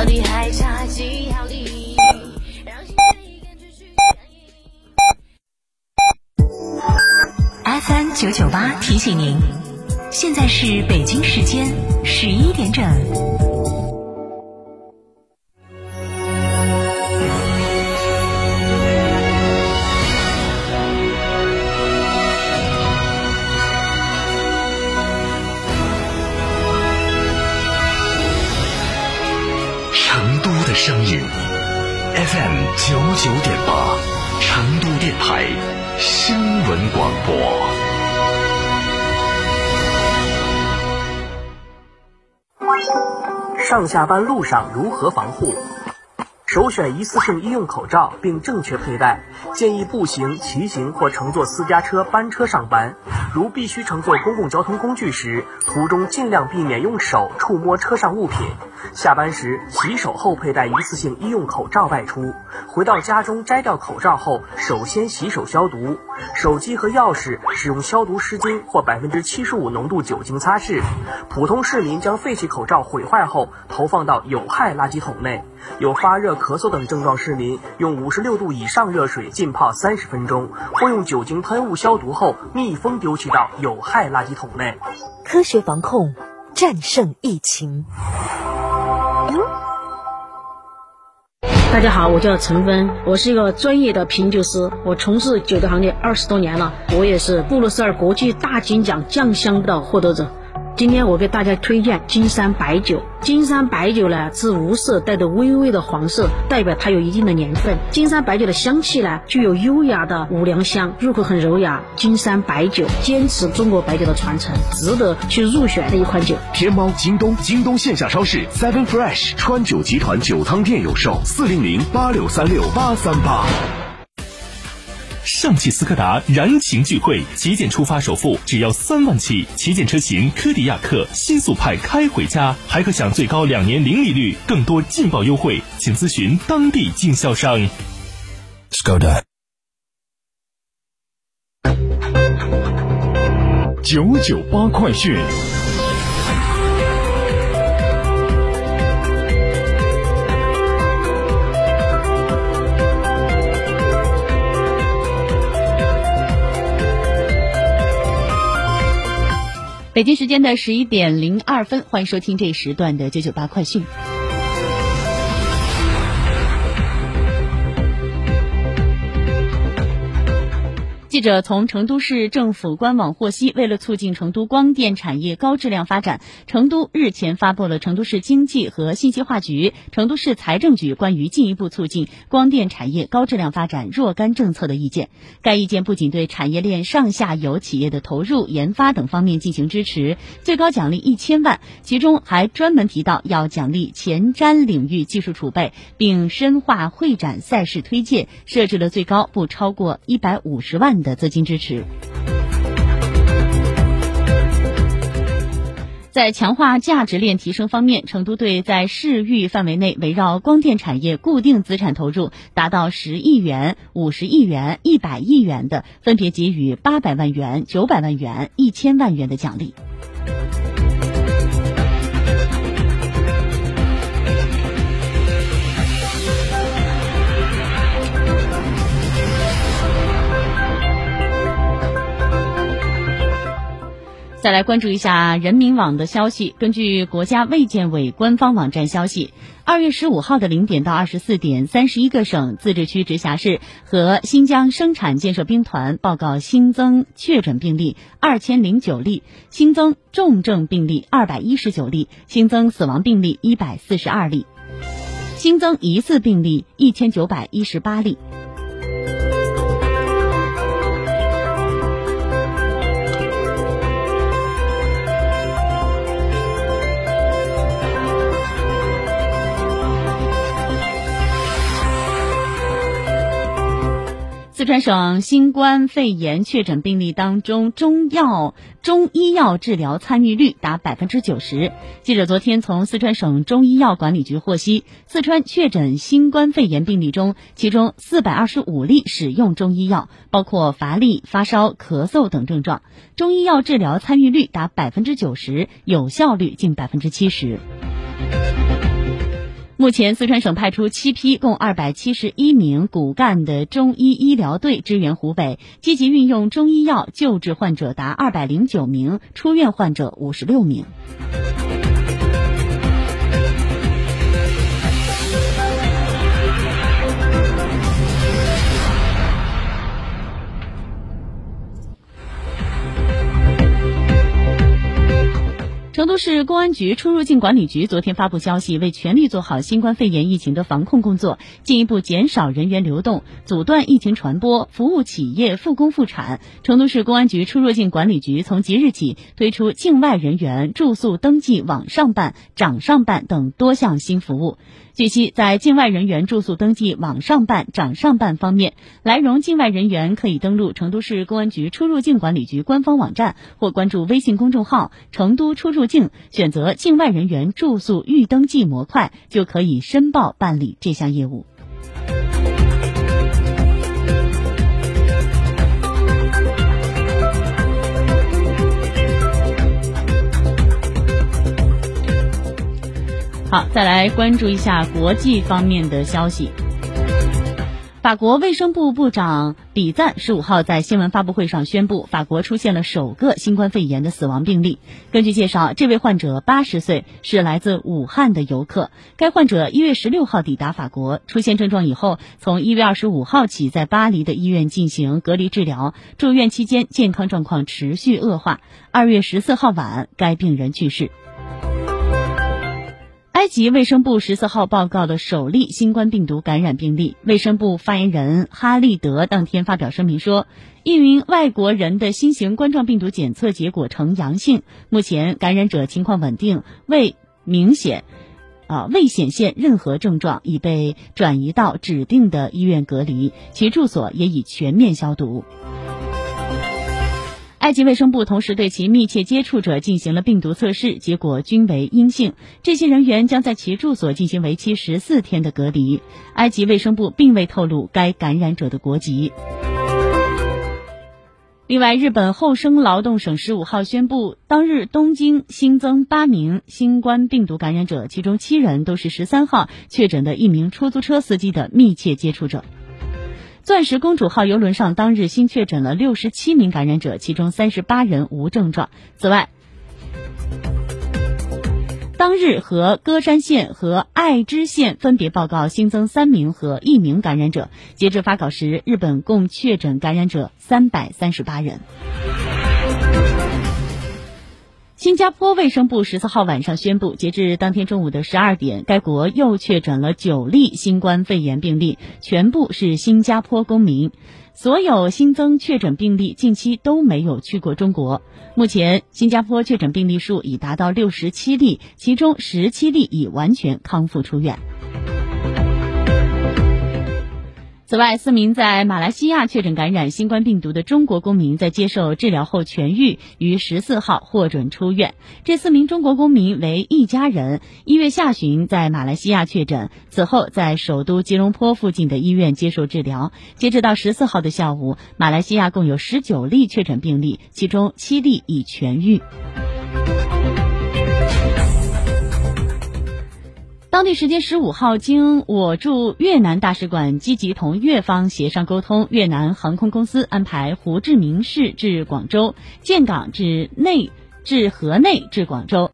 到底还差几毫厘？让心里更继续安逸。FM 九九八提醒您，现在是北京时间十一点整。九九点八，成都电台新闻广播。上下班路上如何防护？首选一次性医用口罩，并正确佩戴。建议步行、骑行或乘坐私家车、班车上班。如必须乘坐公共交通工具时，途中尽量避免用手触摸车上物品。下班时洗手后佩戴一次性医用口罩外出。回到家中摘掉口罩后，首先洗手消毒。手机和钥匙使用消毒湿巾或百分之七十五浓度酒精擦拭。普通市民将废弃口罩毁坏后投放到有害垃圾桶内。有发热、咳嗽等症状市民，用五十六度以上热水浸泡三十分钟，或用酒精喷雾消毒后密封丢弃到有害垃圾桶内。科学防控，战胜疫情。大家好，我叫陈芬，我是一个专业的品酒师，我从事酒的行业二十多年了，我也是布鲁塞尔国际大金奖酱香的获得者。今天我给大家推荐金山白酒。金山白酒呢是无色，带着微微的黄色，代表它有一定的年份。金山白酒的香气呢具有优雅的五粮香，入口很柔雅。金山白酒坚持中国白酒的传承，值得去入选的一款酒。天猫、京东、京东线下超市、Seven Fresh、川酒集团酒仓店有售。四零零八六三六八三八。上汽斯柯达燃情聚会，旗舰出发首付只要三万起，旗舰车型柯迪亚克、新速派开回家，还可享最高两年零利率，更多劲爆优惠，请咨询当地经销商。Skoda。九九八快讯。北京时间的十一点零二分，欢迎收听这一时段的九九八快讯。记者从成都市政府官网获悉，为了促进成都光电产业高质量发展，成都日前发布了成都市经济和信息化局、成都市财政局关于进一步促进光电产业高质量发展若干政策的意见。该意见不仅对产业链上下游企业的投入、研发等方面进行支持，最高奖励一千万，其中还专门提到要奖励前瞻领域技术储备，并深化会展赛事推介，设置了最高不超过一百五十万。的资金支持，在强化价值链提升方面，成都队在市域范围内围绕光电产业固定资产投入达到十亿元、五十亿元、一百亿元的，分别给予八百万元、九百万元、一千万元的奖励。再来关注一下人民网的消息。根据国家卫健委官方网站消息，二月十五号的零点到二十四点，三十一个省、自治区、直辖市和新疆生产建设兵团报告新增确诊病例二千零九例，新增重症病例二百一十九例，新增死亡病例一百四十二例，新增疑似病例一千九百一十八例。川省新冠肺炎确诊病例当中，中药、中医药治疗参与率达百分之九十。记者昨天从四川省中医药管理局获悉，四川确诊新冠肺炎病例中，其中四百二十五例使用中医药，包括乏力、发烧、咳嗽等症状，中医药治疗参与率达百分之九十，有效率近百分之七十。目前，四川省派出七批共二百七十一名骨干的中医医疗队支援湖北，积极运用中医药救治患者达二百零九名，出院患者五十六名。都市公安局出入境管理局昨天发布消息，为全力做好新冠肺炎疫情的防控工作，进一步减少人员流动，阻断疫情传播，服务企业复工复产。成都市公安局出入境管理局从即日起推出境外人员住宿登记网上办、掌上办等多项新服务。据悉，在境外人员住宿登记网上办、掌上办方面，来蓉境外人员可以登录成都市公安局出入境管理局官方网站或关注微信公众号“成都出入境”，选择境外人员住宿预登记模块，就可以申报办理这项业务。好，再来关注一下国际方面的消息。法国卫生部部长比赞十五号在新闻发布会上宣布，法国出现了首个新冠肺炎的死亡病例。根据介绍，这位患者八十岁，是来自武汉的游客。该患者一月十六号抵达法国，出现症状以后，从一月二十五号起在巴黎的医院进行隔离治疗，住院期间健康状况持续恶化。二月十四号晚，该病人去世。埃及卫生部十四号报告了首例新冠病毒感染病例。卫生部发言人哈利德当天发表声明说，一名外国人的新型冠状病毒检测结果呈阳性，目前感染者情况稳定，未明显，啊未显现任何症状，已被转移到指定的医院隔离，其住所也已全面消毒。埃及卫生部同时对其密切接触者进行了病毒测试，结果均为阴性。这些人员将在其住所进行为期十四天的隔离。埃及卫生部并未透露该感染者的国籍。另外，日本厚生劳动省十五号宣布，当日东京新增八名新冠病毒感染者，其中七人都是十三号确诊的一名出租车司机的密切接触者。钻石公主号游轮上当日新确诊了六十七名感染者，其中三十八人无症状。此外，当日和歌山县和爱知县分别报告新增三名和一名感染者。截至发稿时，日本共确诊感染者三百三十八人。新加坡卫生部十四号晚上宣布，截至当天中午的十二点，该国又确诊了九例新冠肺炎病例，全部是新加坡公民。所有新增确诊病例近期都没有去过中国。目前，新加坡确诊病例数已达到六十七例，其中十七例已完全康复出院。此外，四名在马来西亚确诊感染新冠病毒的中国公民在接受治疗后痊愈，于十四号获准出院。这四名中国公民为一家人，一月下旬在马来西亚确诊，此后在首都吉隆坡附近的医院接受治疗。截止到十四号的下午，马来西亚共有十九例确诊病例，其中七例已痊愈。当地时间十五号，经我驻越南大使馆积极同越方协商沟通，越南航空公司安排胡志明市至广州，建港至内至河内至广州。